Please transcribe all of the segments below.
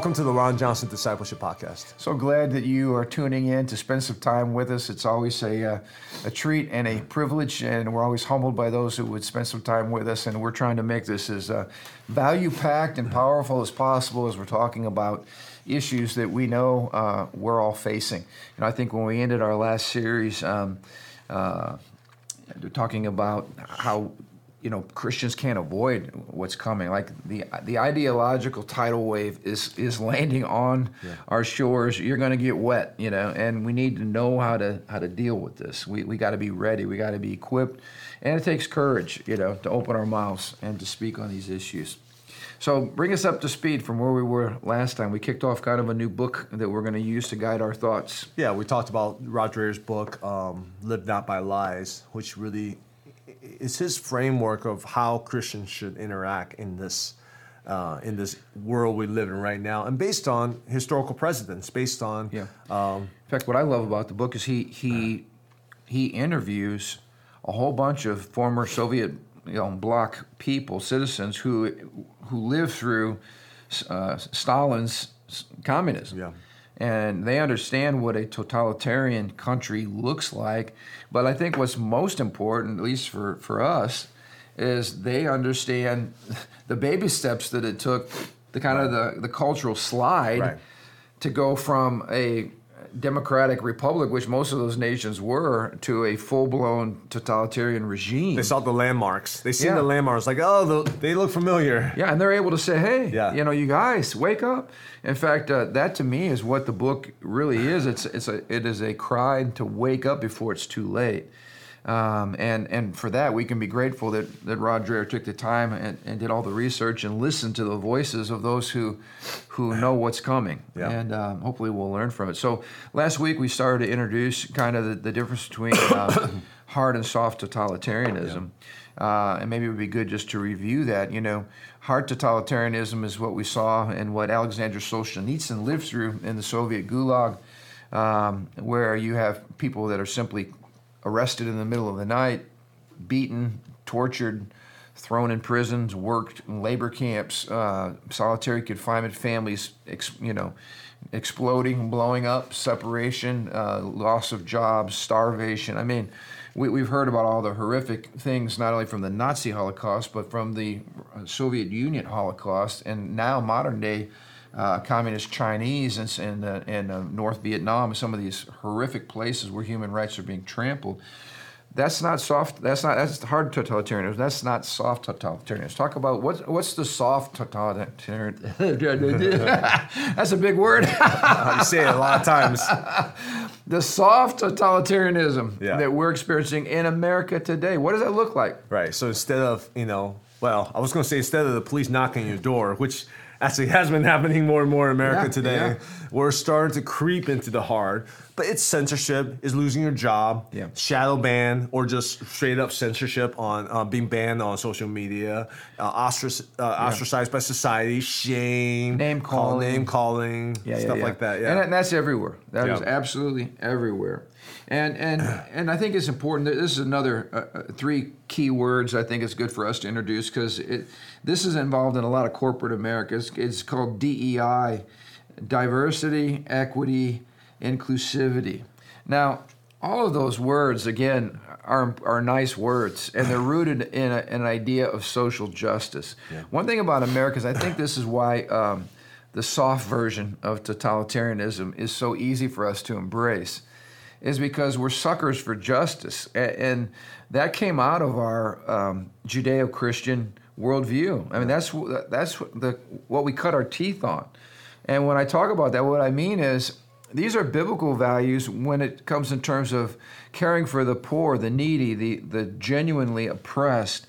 welcome to the Ron Johnson Discipleship Podcast. So glad that you are tuning in to spend some time with us. It's always a, uh, a treat and a privilege, and we're always humbled by those who would spend some time with us. And we're trying to make this as uh, value packed and powerful as possible as we're talking about issues that we know uh, we're all facing. And I think when we ended our last series, um, uh, talking about how you know Christians can't avoid what's coming. Like the the ideological tidal wave is is landing on yeah. our shores. You're going to get wet, you know, and we need to know how to how to deal with this. We we got to be ready. We got to be equipped, and it takes courage, you know, to open our mouths and to speak on these issues. So bring us up to speed from where we were last time. We kicked off kind of a new book that we're going to use to guide our thoughts. Yeah, we talked about Rod Dreher's book, um, "Live Not by Lies," which really is his framework of how Christians should interact in this uh, in this world we live in right now, and based on historical precedents, based on yeah. Um, in fact, what I love about the book is he he he interviews a whole bunch of former Soviet you know, bloc people, citizens who who lived through uh, Stalin's communism. Yeah and they understand what a totalitarian country looks like. But I think what's most important, at least for, for us, is they understand the baby steps that it took, the kind of the, the cultural slide right. to go from a democratic republic, which most of those nations were, to a full blown totalitarian regime. They saw the landmarks. They seen yeah. the landmarks, like, oh, they look familiar. Yeah, and they're able to say, hey, yeah. you know, you guys, wake up. In fact, uh, that to me is what the book really is. It's, it's a, it is a cry to wake up before it's too late. Um, and and for that we can be grateful that that Rod Dreher took the time and, and did all the research and listened to the voices of those who who know what's coming. Yeah. And um, hopefully we'll learn from it. So last week we started to introduce kind of the, the difference between uh, hard and soft totalitarianism. Yeah. Uh, and maybe it would be good just to review that. You know, hard totalitarianism is what we saw and what Alexander Solzhenitsyn lived through in the Soviet Gulag, um, where you have people that are simply arrested in the middle of the night, beaten, tortured, thrown in prisons, worked in labor camps, uh, solitary confinement families, ex, you know, exploding, blowing up, separation, uh, loss of jobs, starvation. I mean, we, have heard about all the horrific things, not only from the Nazi Holocaust, but from the Soviet Union Holocaust, and now modern day uh, communist Chinese and, and, uh, and uh, North Vietnam, some of these horrific places where human rights are being trampled. That's not soft. That's not. That's hard totalitarianism. That's not soft totalitarianism. Talk about what's what's the soft totalitarian. that's a big word. you say it a lot of times. the soft totalitarianism yeah. that we're experiencing in America today. What does that look like? Right. So instead of you know, well, I was going to say instead of the police knocking your door, which actually has been happening more and more in America yeah, today. Yeah. We're starting to creep into the hard, but it's censorship, is losing your job, yeah. shadow ban, or just straight up censorship on uh, being banned on social media, uh, ostrac- uh, ostracized by society, shame, name calling, name calling, stuff like that. Yeah, and that's everywhere. That is absolutely everywhere. And and and I think it's important. That this is another uh, uh, three key words. I think it's good for us to introduce because this is involved in a lot of corporate America. It's, it's called DEI, diversity, equity, inclusivity. Now, all of those words again are, are nice words and they're rooted in, a, in an idea of social justice. Yeah. One thing about America is I think this is why um, the soft version of totalitarianism is so easy for us to embrace is because we're suckers for justice. And that came out of our um, Judeo Christian worldview. I mean, that's, that's the, what we cut our teeth on. And when I talk about that, what I mean is these are biblical values when it comes in terms of caring for the poor, the needy, the, the genuinely oppressed,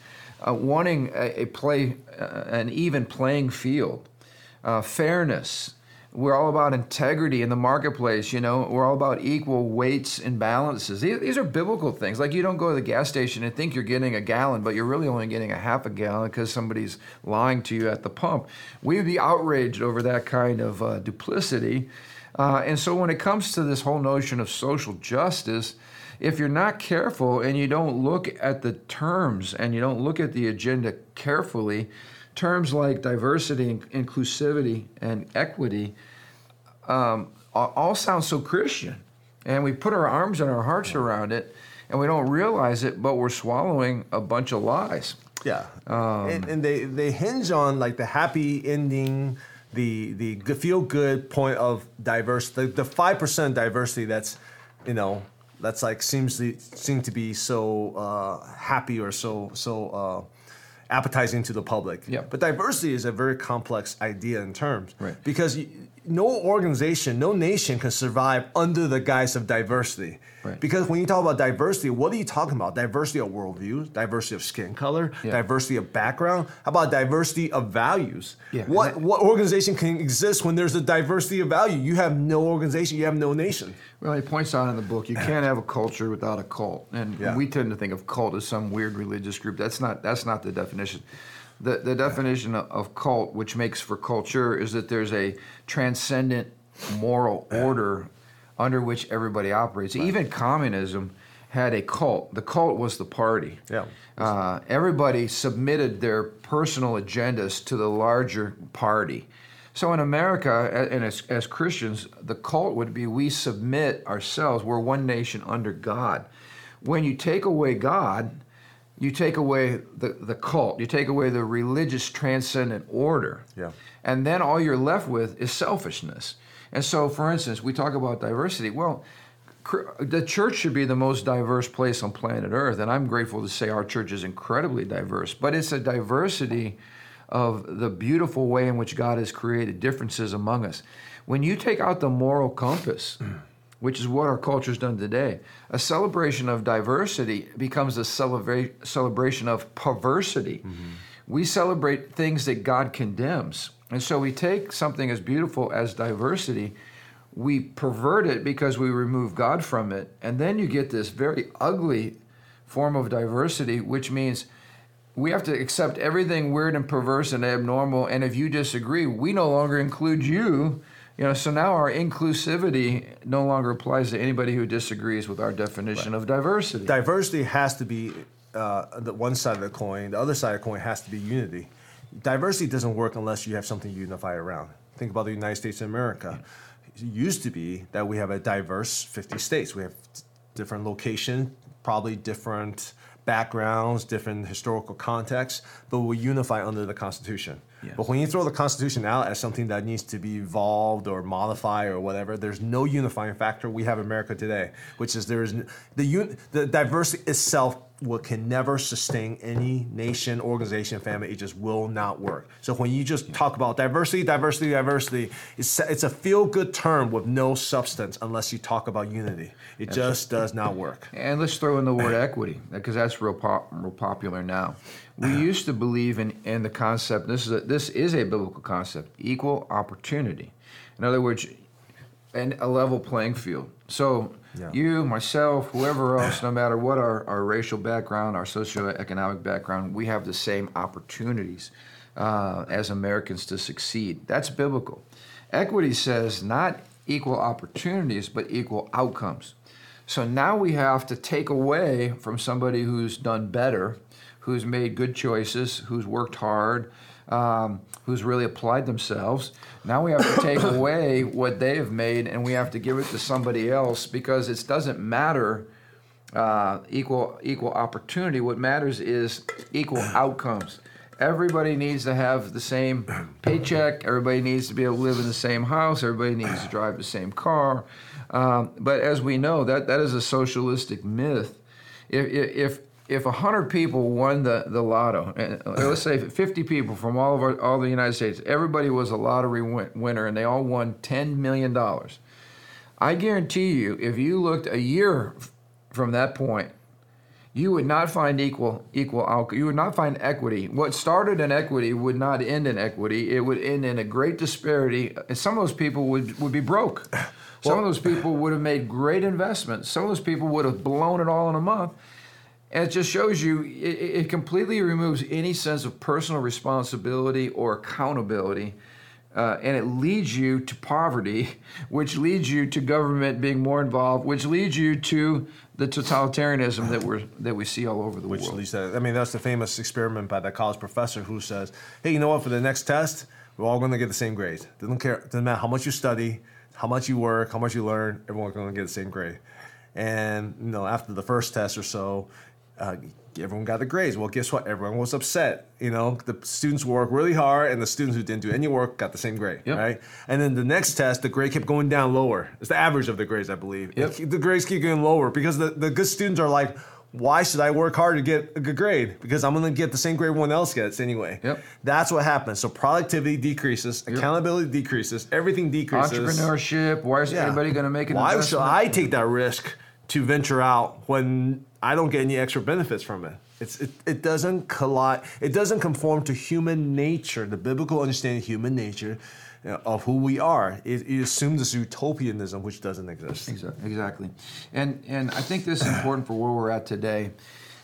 uh, wanting a, a play, uh, an even playing field, uh, fairness, we're all about integrity in the marketplace. You know, we're all about equal weights and balances. These, these, are biblical things. Like you don't go to the gas station and think you're getting a gallon, but you're really only getting a half a gallon because somebody's lying to you at the pump. We would be outraged over that kind of uh, duplicity. Uh, and so when it comes to this whole notion of social justice, if you're not careful and you don't look at the terms and you don't look at the agenda carefully, terms like diversity, and inclusivity, and equity um, all sound so Christian, and we put our arms and our hearts around it, and we don't realize it, but we're swallowing a bunch of lies. Yeah, um, and, and they they hinge on like the happy ending the the feel good point of diversity, the five percent diversity that's, you know, that's like seems to seem to be so uh, happy or so so uh, appetizing to the public. Yeah. But diversity is a very complex idea in terms. Right. Because no organization, no nation can survive under the guise of diversity. Right. Because when you talk about diversity, what are you talking about? Diversity of worldviews, diversity of skin color, yeah. diversity of background. How about diversity of values? Yeah. What what organization can exist when there's a diversity of value? You have no organization, you have no nation. Well, he points out in the book you can't have a culture without a cult, and Yeah. we tend to think of cult as some weird religious group. That's not that's not the definition. The the definition of, cult, which makes for culture, is that there's a transcendent moral order under which everybody operates. Right. Even communism had a cult. The cult was the party. Yeah. Uh, everybody submitted their personal agendas to the larger party. So in America, and as, as Christians, the cult would be we submit ourselves. We're one nation under God. When you take away God, you take away the, the cult, you take away the religious transcendent order. Yeah. And then all you're left with is selfishness. And so, for instance, we talk about diversity. Well, the church should be the most diverse place on planet Earth, and I'm grateful to say our church is incredibly diverse. But it's a diversity of the beautiful way in which God has created differences among us. When you take out the moral compass, which is what our culture has done today, a celebration of diversity becomes a celebra- celebration of perversity. Mm-hmm. We celebrate things that God condemns. And so we take something as beautiful as diversity, we pervert it because we remove God from it, and then you get this very ugly form of diversity, which means we have to accept everything weird and perverse and abnormal. And if you disagree, we no longer include you. You know, so now our inclusivity no longer applies to anybody who disagrees with our definition right. of diversity. Diversity has to be uh, the one side of the coin. The other side of the coin has to be unity diversity doesn't work unless you have something to unify around. Think about the United States of America. It used to be that we have a diverse 50 states. We have different location, probably different backgrounds, different historical contexts, but we unify under the Constitution. Yes. But when you throw the Constitution out as something that needs to be evolved or modified or whatever, there's no unifying factor. We have America today, which is there is the the diversity itself will, can never sustain any nation, organization, family. It just will not work. So when you just talk about diversity, diversity, diversity, it's, it's a feel good term with no substance unless you talk about unity. It that's just right. does not work. And let's throw in the word equity because that's real, pop, real popular now. We used to believe in, in the concept, this is, a, this is a biblical concept, equal opportunity. In other words, and a level playing field. So yeah. You, myself, whoever else, no matter what our, our racial background, our socioeconomic background, we have the same opportunities uh, as Americans to succeed. That's biblical. Equity says not equal opportunities, but equal outcomes. So now we have to take away from somebody who's done better, who's made good choices, who's worked hard, um, who's really applied themselves. Now we have to take away what they have made and we have to give it to somebody else because it doesn't matter uh, equal equal opportunity. What matters is equal outcomes. Everybody needs to have the same paycheck. Everybody needs to be able to live in the same house. Everybody needs to drive the same car. Um, but as we know, that that is a socialistic myth. If, if if 100 people won the, the lotto, and uh, let's say 50 people from all of our, all the United States, everybody was a lottery win- winner and they all won $10 million. I guarantee you, if you looked a year from that point, you would not find equal equal outcome. You would not find equity. What started in equity would not end in equity. It would end in a great disparity. And some of those people would, would be broke. Some well, of those people would have made great investments. Some of those people would have blown it all in a month. And it just shows you, it, it completely removes any sense of personal responsibility or accountability uh, and it leads you to poverty, which leads you to government being more involved, which leads you to the totalitarianism that we that we see all over the which world. leads to, I mean, that's the famous experiment by that college professor who says, "Hey, you know what? For the next test, we're all going to get the same grade. Doesn't care. Doesn't matter how much you study, how much you work, how much you learn. Everyone's going to get the same grade." And you know, after the first test or so, uh, everyone got the grades. Well, guess what? Everyone was upset. You know, the students worked really hard, and the students who didn't do any work got the same grade, Yep. right? And then the next test, the grade kept going down lower. It's the average of the grades, I believe. Yep. The grades keep getting lower because the, the good students are like, why should I work hard to get a good grade? Because I'm going to get the same grade everyone else gets anyway. Yep. That's what happens. So productivity decreases, accountability decreases, everything decreases. Entrepreneurship. Why is Yeah. anybody going to make an Why should investment? I take that risk to venture out when I don't get any extra benefits from it? It's, it, it doesn't collide. It doesn't conform to human nature, the biblical understanding of human nature uh, of who we are. It, it assumes this utopianism which doesn't exist. Exactly. Exactly. And and I think this is important for where we're at today,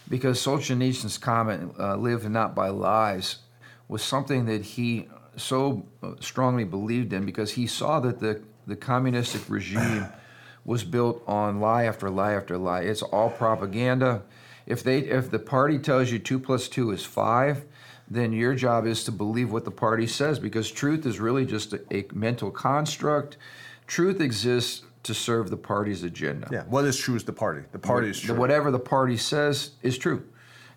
because Solzhenitsyn's comment, uh, "Live not by lies," was something that he so uh, strongly believed in because he saw that the the communistic regime was built on lie after lie after lie. It's all propaganda. If they if the party tells you two plus two is five, then your job is to believe what the party says because truth is really just a, a mental construct. Truth exists to serve the party's agenda. Yeah. What is true is the party. The party is The- true. whatever the party says is true.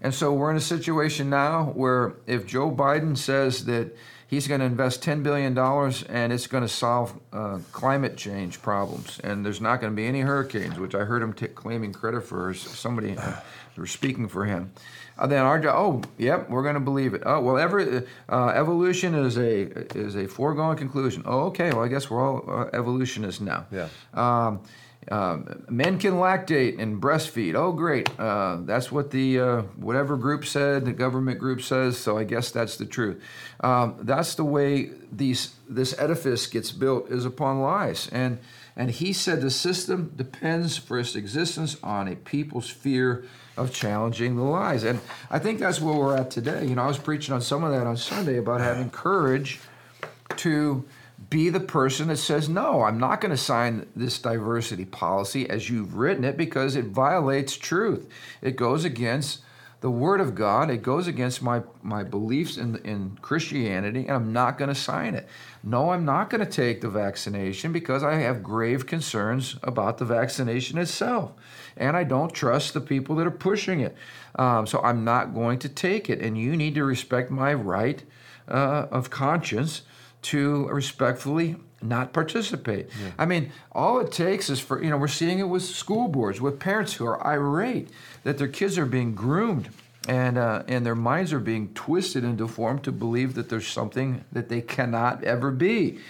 And so we're in a situation now where if Joe Biden says that he's going to invest $10 billion and it's going to solve uh, climate change problems, and there's not going to be any hurricanes, which I heard him t- claiming credit for, somebody uh, were speaking for him. Uh, then our job, oh, yep, we're going to believe it. Oh, well, ever, uh, evolution is a is a foregone conclusion. Oh, okay, well, I guess we're all uh, evolutionists now. Yeah. Um, um, men can lactate and breastfeed. Oh, great. Uh, that's what the uh, whatever group said, the government group says. So I guess that's the truth. Um, that's the way these this edifice gets built is upon lies. And and he said the system depends for its existence on a people's fear of challenging the lies. And I think that's where we're at today. You know, I was preaching on some of that on Sunday about having courage to be the person that says, no, I'm not going to sign this diversity policy as you've written it because it violates truth. It goes against the Word of God, it goes against my, my beliefs in, in Christianity, and I'm not going to sign it. No, I'm not going to take the vaccination because I have grave concerns about the vaccination itself. And I don't trust the people that are pushing it. Um, so I'm not going to take it. And you need to respect my right uh, of conscience to respectfully not participate. I mean, all it takes is for, you know, we're seeing it with school boards, with parents who are irate that their kids are being groomed and, uh, and their minds are being twisted and deformed to believe that there's something that they cannot ever be.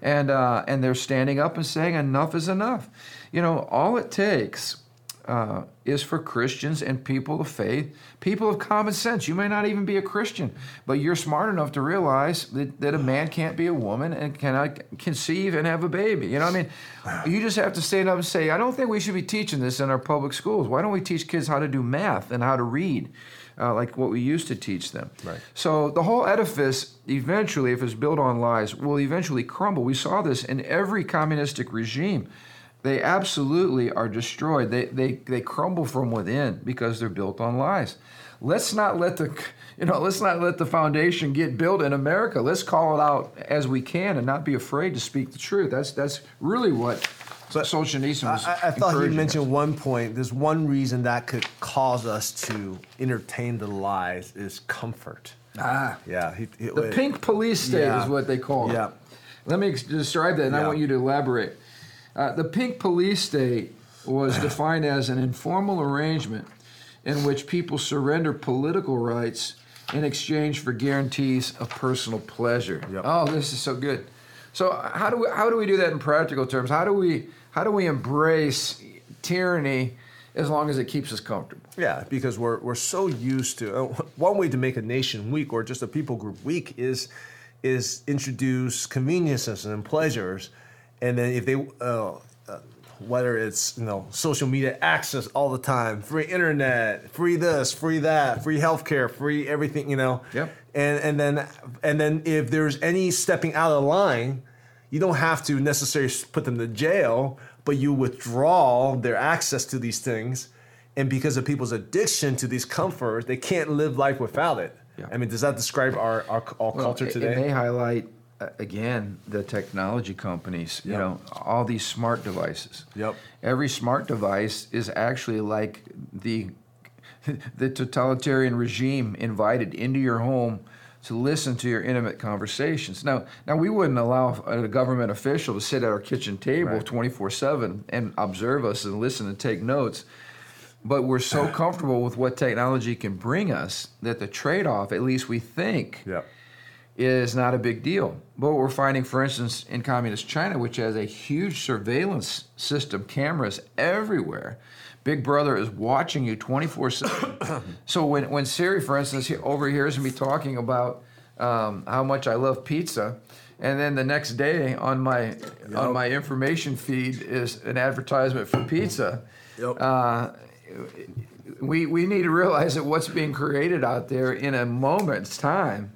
And, uh, and they're standing up and saying, enough is enough. You know, all it takes uh, is for Christians and people of faith, people of common sense. You may not even be a Christian, but you're smart enough to realize that, that a man can't be a woman and cannot conceive and have a baby. You know what I mean? You just have to stand up and say, I don't think we should be teaching this in our public schools. Why don't we teach kids how to do math and how to read? Uh, like what we used to teach them. Right. So the whole edifice, eventually, if it's built on lies, will eventually crumble. We saw this in every communistic regime they absolutely are destroyed. They, they, they crumble from within because they're built on lies. Let's not let the you know let's not let the foundation get built in America. Let's call it out as we can and not be afraid to speak the truth. That's that's really what Solzhenitsyn was. I, I thought he mentioned us. one point. There's one reason that could cause us to entertain the lies is comfort. ah Yeah, he, he- the pink police state Yeah. is what they call it. Yeah. Let me describe that, and I want you to elaborate. Uh, the pink police state was defined as an informal arrangement in which people surrender political rights in exchange for guarantees of personal pleasure. Yep. Oh, this is so good. So how do we how do we do that in practical terms? How do we how do we embrace tyranny as long as it keeps us comfortable? Yeah, because we're we're so used to uh, one way to make a nation weak or just a people group weak is is introduce conveniences and pleasures, and then if they uh, uh, whether it's you know social media access all the time, free internet, free this, free that, free healthcare, free everything, you know. Yep. And and then and then if there's any stepping out of line, you don't have to necessarily put them to jail, but you withdraw their access to these things, and because of people's addiction to these comforts, they can't live life without it. Yeah. I mean, does that describe our our, our Well, culture today? It may highlight again the technology companies. You Yep. know, all these smart devices. Yep. Every smart device is actually like the the totalitarian regime invited into your home to listen to your intimate conversations. Now, now we wouldn't allow a government official to sit at our kitchen table Right. 24/7 and observe us and listen and take notes. But we're so comfortable with what technology can bring us that the trade-off, at least we think, yeah. Is not a big deal. But what we're finding, for instance, in communist China, which has a huge surveillance system, cameras everywhere, Big Brother is watching you 24 7. So when, when Siri, for instance, he overhears me talking about um, how much I love pizza, and then the next day on my on my information feed is an advertisement for pizza. Yep. Uh, we we need to realize that what's being created out there in a moment's time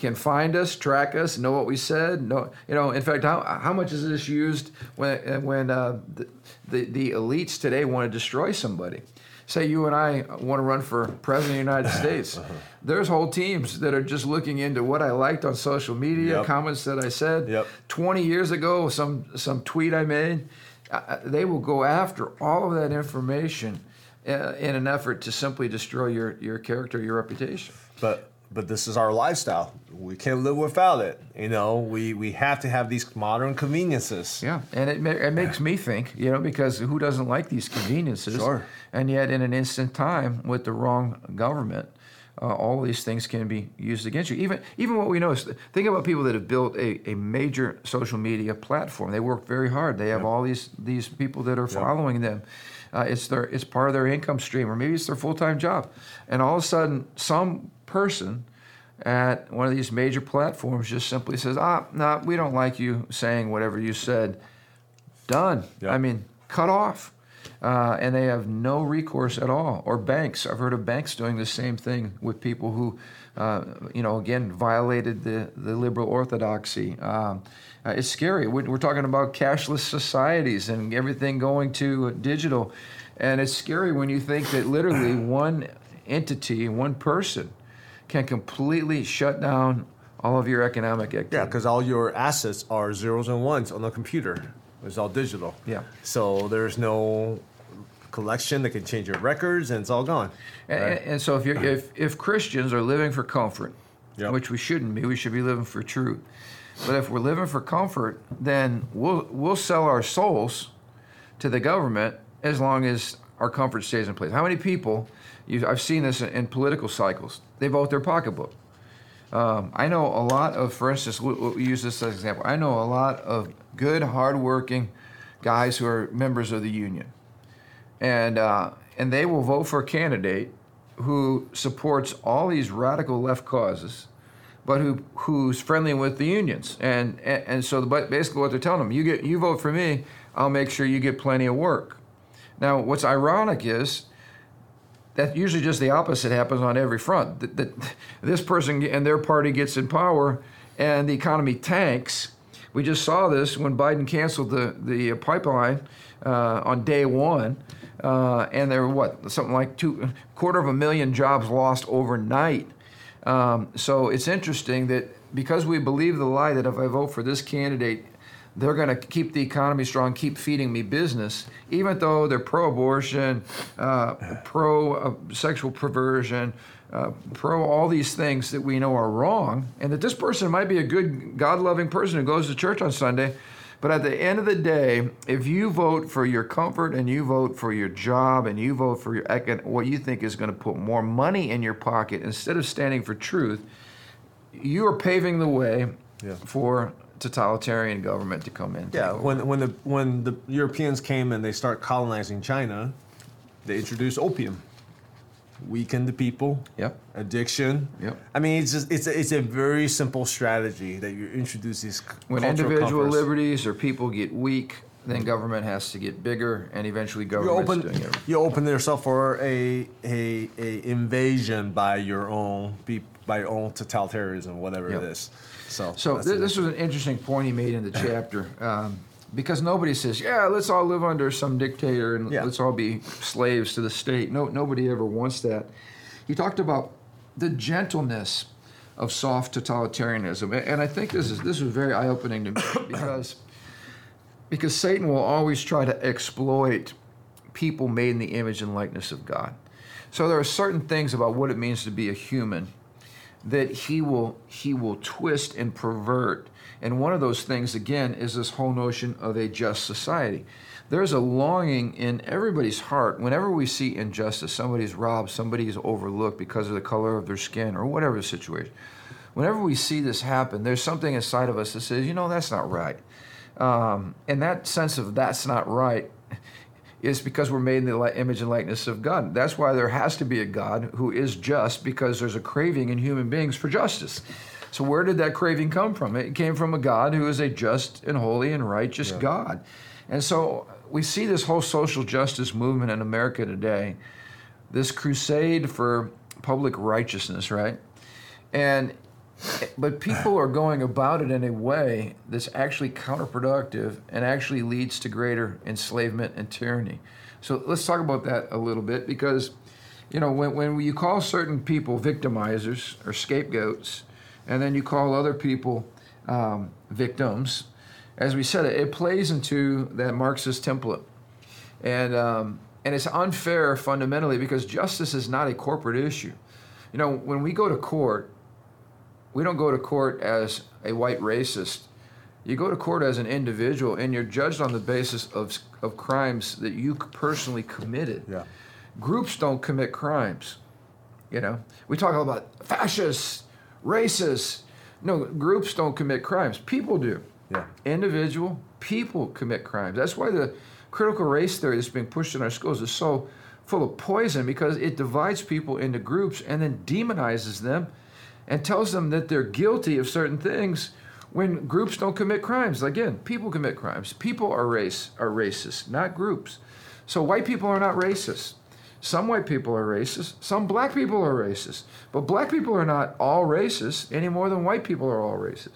can find us, track us, know what we said. Know, you know, in fact, how, how much is this used when when uh, the, the the elites today want to destroy somebody? Say you and I want to run for president of the United States. There's whole teams that are just looking into what I liked on social media, Yep. comments that I said. Yep. 20 years ago, some some tweet I made. Uh, they will go after all of that information uh, in an effort to simply destroy your your character, your reputation. but but this is our lifestyle. We can't live without it. You know, we we have to have these modern conveniences. Yeah, and it, it makes me think, you know, because who doesn't like these conveniences? Sure. And yet, in an instant time, with the wrong government, uh, all these things can be used against you. Even even what we know is, think about people that have built a, a major social media platform. They work very hard. They have all these these people that are following them. Uh, it's their it's part of their income stream, or maybe it's their full time job. And all of a sudden, some person at one of these major platforms just simply says, "Ah, no, we don't like you saying whatever you said." Done. Yeah. I mean, cut off. Uh, and they have no recourse at all. Or banks. I've heard of banks doing the same thing with people who, uh, you know, again, violated the, the liberal orthodoxy. Um, uh, it's scary. We're, we're talking about cashless societies and everything going to digital. And it's scary when you think that literally one entity, one person, can completely shut down all of your economic activity. Yeah, because all your assets are zeros and ones on the computer. It's all digital. Yeah. So there's no collection that can change your records, and it's all gone. And, Right. and so if you're, if if Christians are living for comfort, Yep. which we shouldn't be, we should be living for truth. But if we're living for comfort, then we'll we'll sell our souls to the government as long as our comfort stays in place. How many people? You, I've seen this in, in political cycles. They vote their pocketbook. Um, I know a lot of, for instance, we'll, we'll use this as an example. I know a lot of good, hardworking guys who are members of the union, and uh, and they will vote for a candidate who supports all these radical left causes, but who who's friendly with the unions. And and, and so, but basically, what they're telling them, you get you vote for me, I'll make sure you get plenty of work. Now, what's ironic is that usually just the opposite happens on every front. That, that this person and their party gets in power, and the economy tanks. We just saw this when Biden canceled the the pipeline uh, on day one, uh, and there were what something like two quarter of a million jobs lost overnight. Um, so it's interesting that because we believe the lie that if I vote for this candidate, they're going to keep the economy strong, keep feeding me business, even though they're pro-abortion, uh, pro-sexual perversion, uh, pro all these things that we know are wrong, and that this person might be a good, God-loving person who goes to church on Sunday. But at the end of the day, if you vote for your comfort and you vote for your job and you vote for your econ- what you think is going to put more money in your pocket instead of standing for truth, you are paving the way Yeah. for totalitarian government to come in. Yeah, when when the when the Europeans came and they start colonizing China, they introduced opium, weakened the people. Yep. Addiction. Yep. I mean, it's just it's a, it's a very simple strategy that you introduce these When individual comforts. liberties or people get weak, then government has to get bigger, and eventually You open, doing it. you open yourself for a, a, a invasion by your own by your own totalitarianism, whatever Yep. it is. So, So th- this was an interesting point he made in the chapter, um, because nobody says, "Yeah, let's all live under some dictator and Yeah. let's all be slaves to the state." No, nobody ever wants that. He talked about the gentleness of soft totalitarianism, and I think this is this was very eye opening to me because because Satan will always try to exploit people made in the image and likeness of God. So there are certain things about what it means to be a human that he will he will twist and pervert. And one of those things again is this whole notion of a just society. There's a longing in everybody's heart whenever we see injustice, somebody's robbed, somebody's overlooked because of the color of their skin or whatever the situation. Whenever we see this happen, there's something inside of us that says, you know, that's not right. Um, and that sense of that's not right is because we're made in the image and likeness of God. That's why there has to be a God who is just because there's a craving in human beings for justice. So where did that craving come from? It came from a God who is a just and holy and righteous God. And so we see this whole social justice movement in America today, this crusade for public righteousness, right? And but people are going about it in a way that's actually counterproductive and actually leads to greater enslavement and tyranny. So let's talk about that a little bit because, you know, when, when you call certain people victimizers or scapegoats, and then you call other people um, victims, as we said, it it, plays into that Marxist template. And, um, and it's unfair fundamentally because justice is not a corporate issue. You know, when we go to court, we don't go to court as a white racist. You go to court as an individual, and you're judged on the basis of, of crimes that you personally committed. Yeah. Groups don't commit crimes. You know, we talk about fascists, racists. No, groups don't commit crimes. People do. Yeah. Individual people commit crimes. That's why the critical race theory that's being pushed in our schools is so full of poison because it divides people into groups and then demonizes them and tells them that they're guilty of certain things when groups don't commit crimes. Again, people commit crimes. People are race are racist, not groups. So white people are not racist. Some white people are racist. Some black people are racist. But black people are not all racist any more than white people are all racist.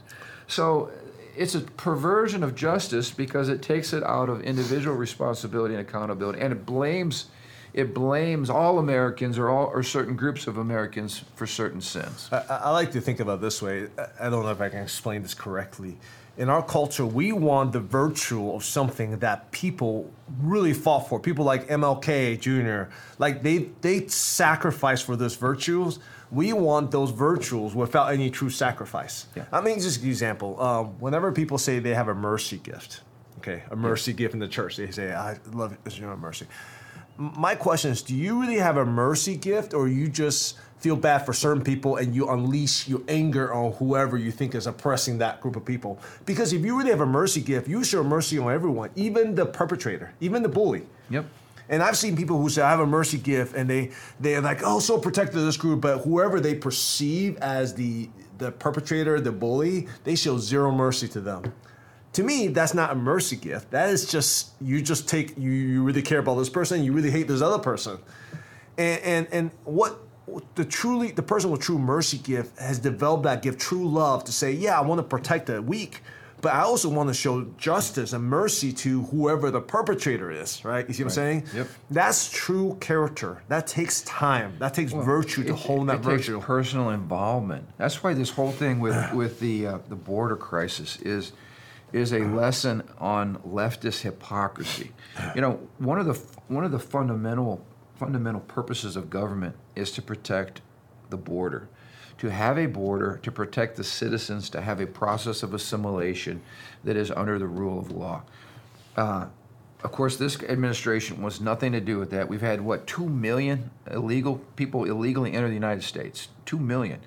So it's a perversion of justice because it takes it out of individual responsibility and accountability, and it blames it blames all Americans or all or certain groups of Americans for certain sins. I, I like to think about it this way. I- don't know if I can explain this correctly. In our culture, we want the virtue of something that people really fought for. People like MLK Jr., like they they sacrifice for those virtues. We want those virtues without any true sacrifice. Yeah. I mean, just an example. Um, whenever people say they have a mercy gift, okay, a mercy gift in the church, they say, "I love it, you know, mercy." My question is do you really have a mercy gift or you just feel bad for certain people and you unleash your anger on whoever you think is oppressing that group of people because if you really have a mercy gift you show mercy on everyone even the perpetrator even the bully Yep. and I've seen people who say I have a mercy gift, and they they're like, oh, so protective of this group, but whoever they perceive as the the perpetrator, the bully, they show zero mercy to them. To me, that's not a mercy gift. That is just you just take you you really care about this person, you really hate this other person, and and and what the truly the person with true mercy gift has developed that gift, true love, to say, yeah, I want to protect the weak, but I also want to show justice and mercy to whoever the perpetrator is, right? You see what I'm saying? Yep. That's true character. That takes time. That takes virtue to It- hold that it takes virtue. personal involvement. That's why this whole thing with with the uh, the border crisis is is a lesson on leftist hypocrisy. You know, one of the one of the fundamental fundamental purposes of government is to protect the border. To have a border, to protect the citizens, to have a process of assimilation that is under the rule of law. Uh, of course, this administration wants nothing to do with that. We've had what two million illegal people illegally enter the United States. Two million.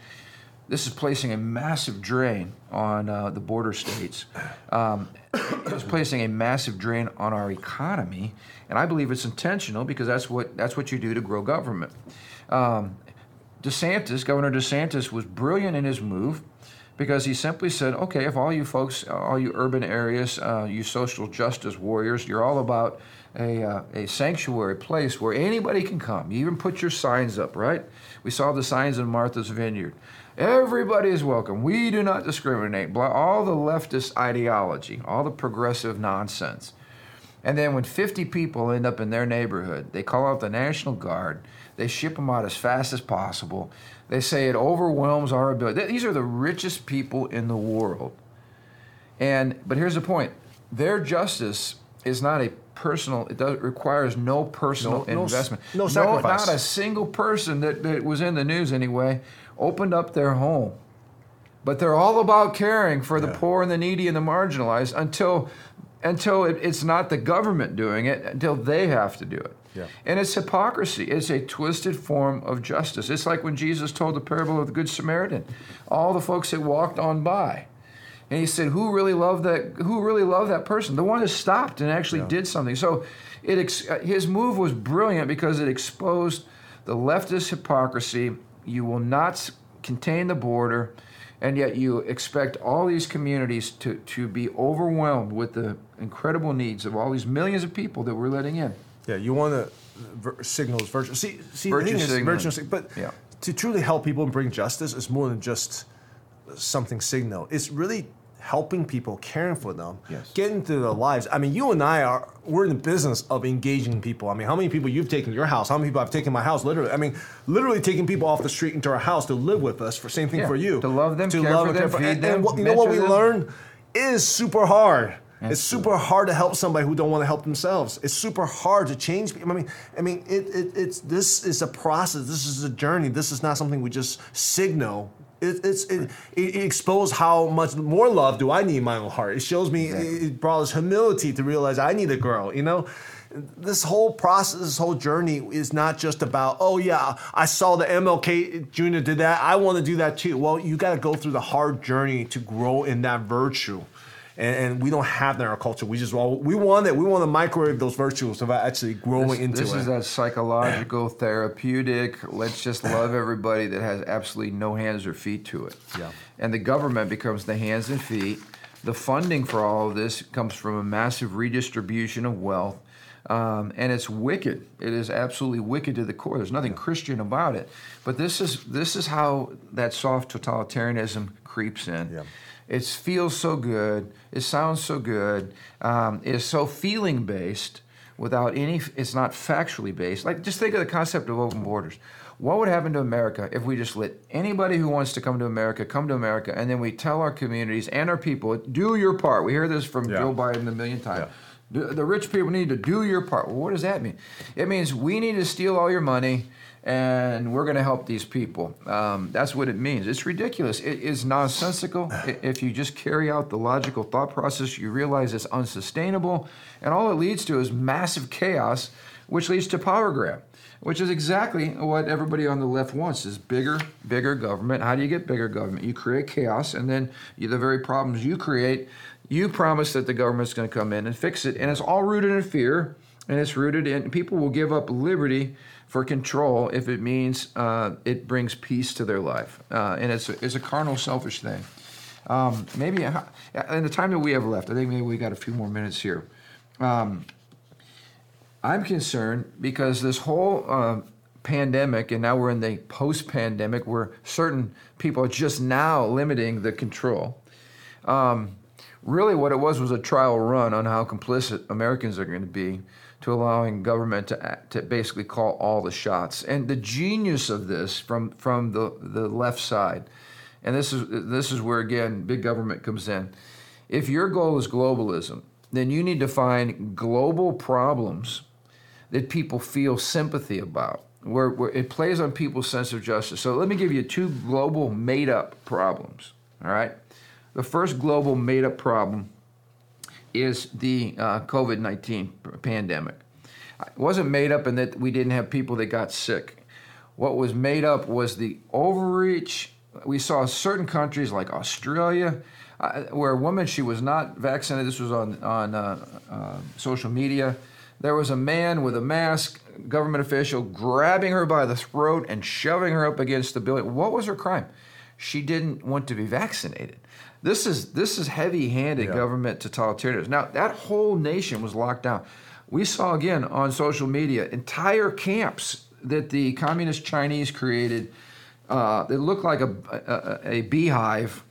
This is placing a massive drain on uh, the border states. Um, it's placing a massive drain on our economy, and I believe it's intentional because that's what that's what you do to grow government. Um, DeSantis, Governor DeSantis, was brilliant in his move because he simply said, okay, if all you folks, all you urban areas, uh, you social justice warriors, you're all about a, uh, a sanctuary place where anybody can come. You even put your signs up, right? We saw the signs in Martha's Vineyard. Everybody is welcome. We do not discriminate. All the leftist ideology, all the progressive nonsense. And then when 50 people end up in their neighborhood, they call out the National Guard. They ship them out as fast as possible. They say it overwhelms our ability. These are the richest people in the world. And but here's the point: their justice is not a personal. It does, requires no personal No- no investment. no sacrifice. not a single person that, that was in the news anyway opened up their home. But they're all about caring for the Yeah. poor and the needy and the marginalized until until it, it's not the government doing it until they have to do it. Yeah. And it's hypocrisy. It's a twisted form of justice. It's like when Jesus told the parable of the Good Samaritan. All the folks that walked on by. And he said, "Who really loved that? Who really loved that person? The one that stopped and actually Yeah. did something." So, it ex- uh, his move was brilliant because it exposed the leftist hypocrisy. You will not contain the border, and yet you expect all these communities to to be overwhelmed with the incredible needs of all these millions of people that we're letting in. Yeah, you want to ver- signals virtue. See, see, Virtue the thing is, virtue but Yeah. to truly help people and bring justice is more than just something signal. It's really helping people, caring for them, Yes. getting through their lives. I mean, you and I are we're in the business of engaging people. I mean, how many people you've taken to your house? How many people I've taken my house? Literally, I mean, literally taking people off the street into our house to live with us. For same thing Yeah, for you, to love them, to care for and them, care feed and, them, and what, you know what we them. learned is super hard. it's super hard to help somebody who don't want to help themselves. It's super hard to change people. I mean, I mean, it, it, it's this is a process. This is a journey. This is not something we just signal. It, it's it, it, exposed how much more love do I need in my own heart. It shows me it, it brought us humility to realize I need a girl. You know, this whole process, this whole journey is not just about oh yeah, I saw the MLK Jr. did that. I want to do that too. Well, you got to go through the hard journey to grow in that virtue and, and we don't have that in our culture. We just well, we want it. We want to microwave those virtues of actually growing This, into this is that psychological, therapeutic. Let's just love everybody that has absolutely no hands or feet to it. Yeah. And the government becomes the hands and feet. The funding for all of this comes from a massive redistribution of wealth. Um, and it's wicked. It is absolutely wicked to the core. There's nothing Christian about it. But this is this is how that soft totalitarianism creeps in. Yeah. It feels so good. It sounds so good. Um, it's so feeling based without any, it's not factually based. Like, just think of the concept of open borders. What would happen to America if we just let anybody who wants to come to America come to America and then we tell our communities and our people, do your part? We hear this from Yeah. Joe Biden a million times. The the rich people need to do your part. Well, what does that mean? It means we need to steal all your money and we're going to help these people. Um, that's what it means. It's ridiculous. It is nonsensical. If you just carry out the logical thought process, you realize it's unsustainable. And all it leads to is massive chaos, which leads to power grab, which is exactly what everybody on the left wants is bigger, bigger government. How do you get bigger government? You create chaos, and then you, the very problems you create, you promise that the government's going to come in and fix it. And it's all rooted in fear, and it's rooted in people will give up liberty for control if it means uh, it brings peace to their life. Uh, and it's a, it's a carnal, selfish thing. Um, maybe uh, in the time that we have left, I think maybe we got a few more minutes here. Um, I'm concerned because this whole uh, pandemic, and now we're in the post pandemic where certain people are just now limiting the control. Um, really, what it was was a trial run on how complicit Americans are going to be to allowing government to, act, to basically call all the shots. And the genius of this from, from the, the left side, and this is, this is where, again, big government comes in. If your goal is globalism, then you need to find global problems that people feel sympathy about, where, where it plays on people's sense of justice. So let me give you two global made up problems. All right. The first global made up problem is the uh, COVID 19 pandemic. It wasn't made up in that we didn't have people that got sick. What was made up was the overreach. We saw certain countries like Australia, uh, where a woman she was not vaccinated. This was on on uh, uh, social media. There was a man with a mask, government official, grabbing her by the throat and shoving her up against the building. What was her crime? she didn't want to be vaccinated. This is this is heavy-handed Yeah. government totalitarianism. Now that whole nation was locked down. We saw again on social media entire camps that the communist Chinese created. Uh, that looked like a, a, a beehive.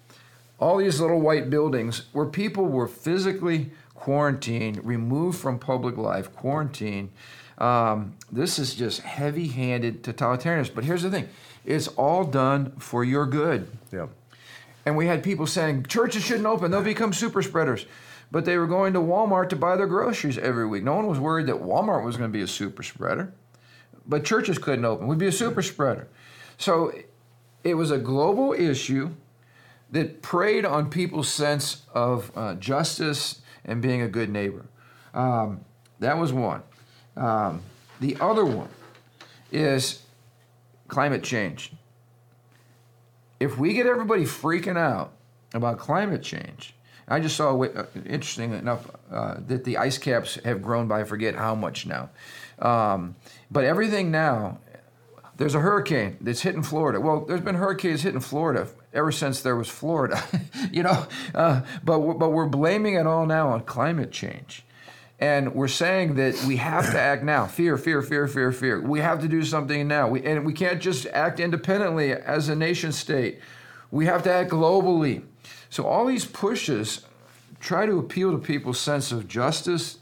All these little white buildings where people were physically quarantined, removed from public life, quarantined. Um, this is just heavy-handed totalitarianism. But here's the thing: it's all done for your good. Yeah. And we had people saying churches shouldn't open, they'll become super spreaders. But they were going to Walmart to buy their groceries every week. No one was worried that Walmart was going to be a super spreader. But churches couldn't open, we'd be a super spreader. So it was a global issue that preyed on people's sense of uh, justice and being a good neighbor. Um, that was one. Um, the other one is climate change if we get everybody freaking out about climate change, I just saw, uh, interesting enough, uh, that the ice caps have grown by I forget how much now. Um, but everything now, there's a hurricane that's hitting Florida. Well, there's been hurricanes hitting Florida ever since there was Florida, you know. Uh, but but we're blaming it all now on climate change. And we're saying that we have to act now. Fear, fear, fear, fear, fear. We have to do something now. We, and we can't just act independently as a nation state. We have to act globally. So all these pushes try to appeal to people's sense of justice,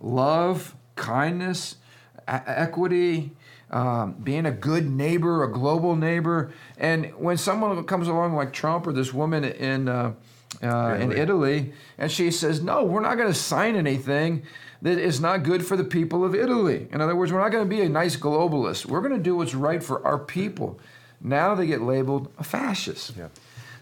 love, kindness, e- equity, um, being a good neighbor, a global neighbor. And when someone comes along like Trump or this woman in uh, uh, in Italy. Italy, and she says, "No, we're not going to sign anything that is not good for the people of Italy." In other words, we're not going to be a nice globalist. We're going to do what's right for our people. Now they get labeled a fascist. Yeah.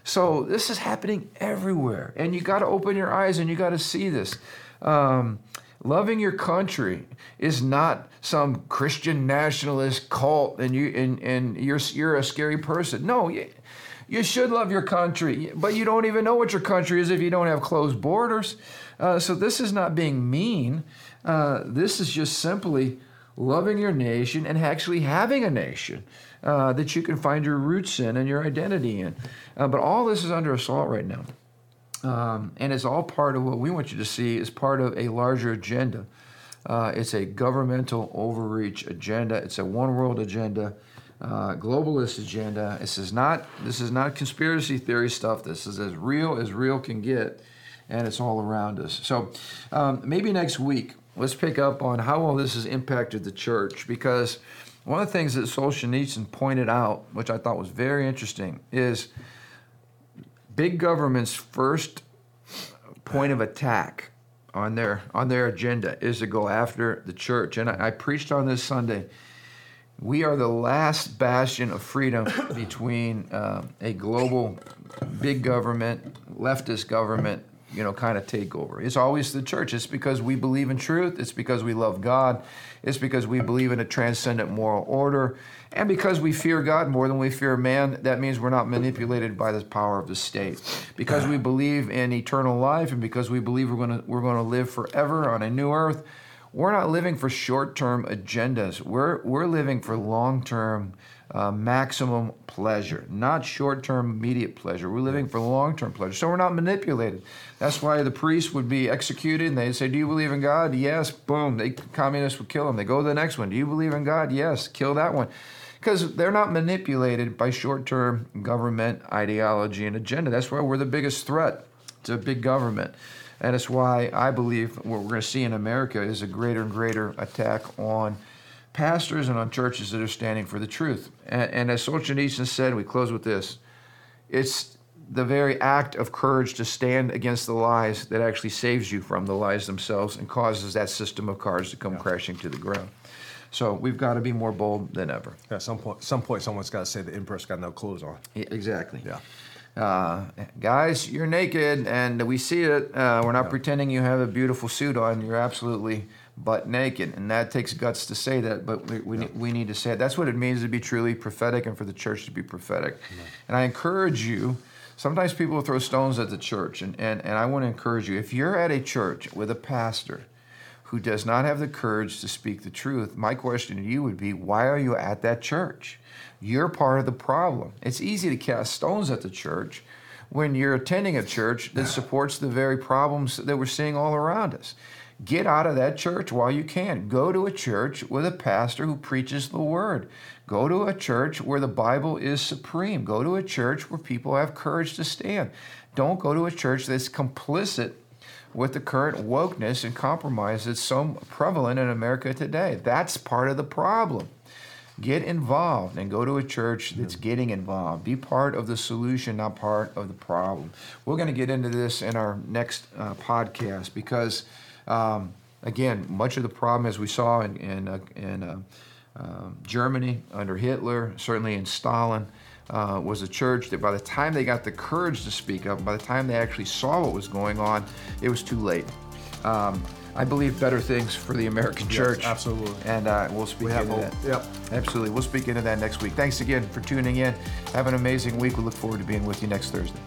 So this is happening everywhere, and you got to open your eyes and you got to see this. Um, loving your country is not some Christian nationalist cult, and you and, and you're you're a scary person. No, you, should love your country, but you don't even know what your country is if you don't have closed borders. Uh, so this is not being mean. Uh, this is just simply loving your nation and actually having a nation uh, that you can find your roots in and your identity in. Uh, but all this is under assault right now. Um, and it's all part of what we want you to see is part of a larger agenda. Uh, it's a governmental overreach agenda. It's a one world agenda, uh, globalist agenda. This is not this is not conspiracy theory stuff. This is as real as real can get, and it's all around us. So um, maybe next week let's pick up on how all this has impacted the church because one of the things that Solzhenitsyn pointed out, which I thought was very interesting, is big government's first point of attack on their on their agenda is to go after the church. And I, I preached on this Sunday. We are the last bastion of freedom between uh, a global big government, leftist government, you know, kind of takeover. It's always the church. It's because we believe in truth. It's because we love God. It's because we believe in a transcendent moral order. And because we fear God more than we fear man, that means we're not manipulated by the power of the state. Because we believe in eternal life and because we believe we're going to we're going to live forever on a new earth, we're not living for short-term agendas. We're we're living for long-term uh, maximum pleasure, not short-term immediate pleasure. We're living for long-term pleasure. So we're not manipulated. That's why the priest would be executed and they'd say, "Do you believe in God?" Yes. Boom. They communists would kill him. They go to the next one. Do you believe in God? Yes. Kill that one. Because they're not manipulated by short-term government ideology and agenda. That's why we're the biggest threat to big government. And it's why I believe what we're going to see in America is a greater and greater attack on pastors and on churches that are standing for the truth. And, and as Solzhenitsyn said, we close with this it's the very act of courage to stand against the lies that actually saves you from the lies themselves and causes that system of cards to come crashing to the ground. So we've got to be more bold than ever. At some point, some point, someone's got to say the empress got no clothes on. Yeah, exactly. Yeah. Uh, guys, you're naked, and we see it. Uh, we're not pretending you have a beautiful suit on. You're absolutely butt naked, and that takes guts to say that. But we we, ne- we need to say it. That's what it means to be truly prophetic, and for the church to be prophetic. And I encourage you. Sometimes people throw stones at the church, and, and, and I want to encourage you. If you're at a church with a pastor who does not have the courage to speak the truth, my question to you would be why are you at that church? You're part of the problem. It's easy to cast stones at the church when you're attending a church that supports the very problems that we're seeing all around us. Get out of that church while you can. Go to a church with a pastor who preaches the word. Go to a church where the Bible is supreme. Go to a church where people have courage to stand. Don't go to a church that's complicit with the current wokeness and compromise that's so prevalent in America today. That's part of the problem. Get involved and go to a church that's getting involved. Be part of the solution, not part of the problem. We're going to get into this in our next uh, podcast because, um, again, much of the problem, as we saw in, in, uh, in uh, um, Germany under Hitler, certainly in Stalin, uh, was a church that by the time they got the courage to speak up, by the time they actually saw what was going on, it was too late. Um, I believe better things for the American Yes, church. absolutely. And uh, we'll speak We into hope. that. Yep. Absolutely. We'll speak into that next week. Thanks again for tuning in. Have an amazing week. We look forward to being with you next Thursday.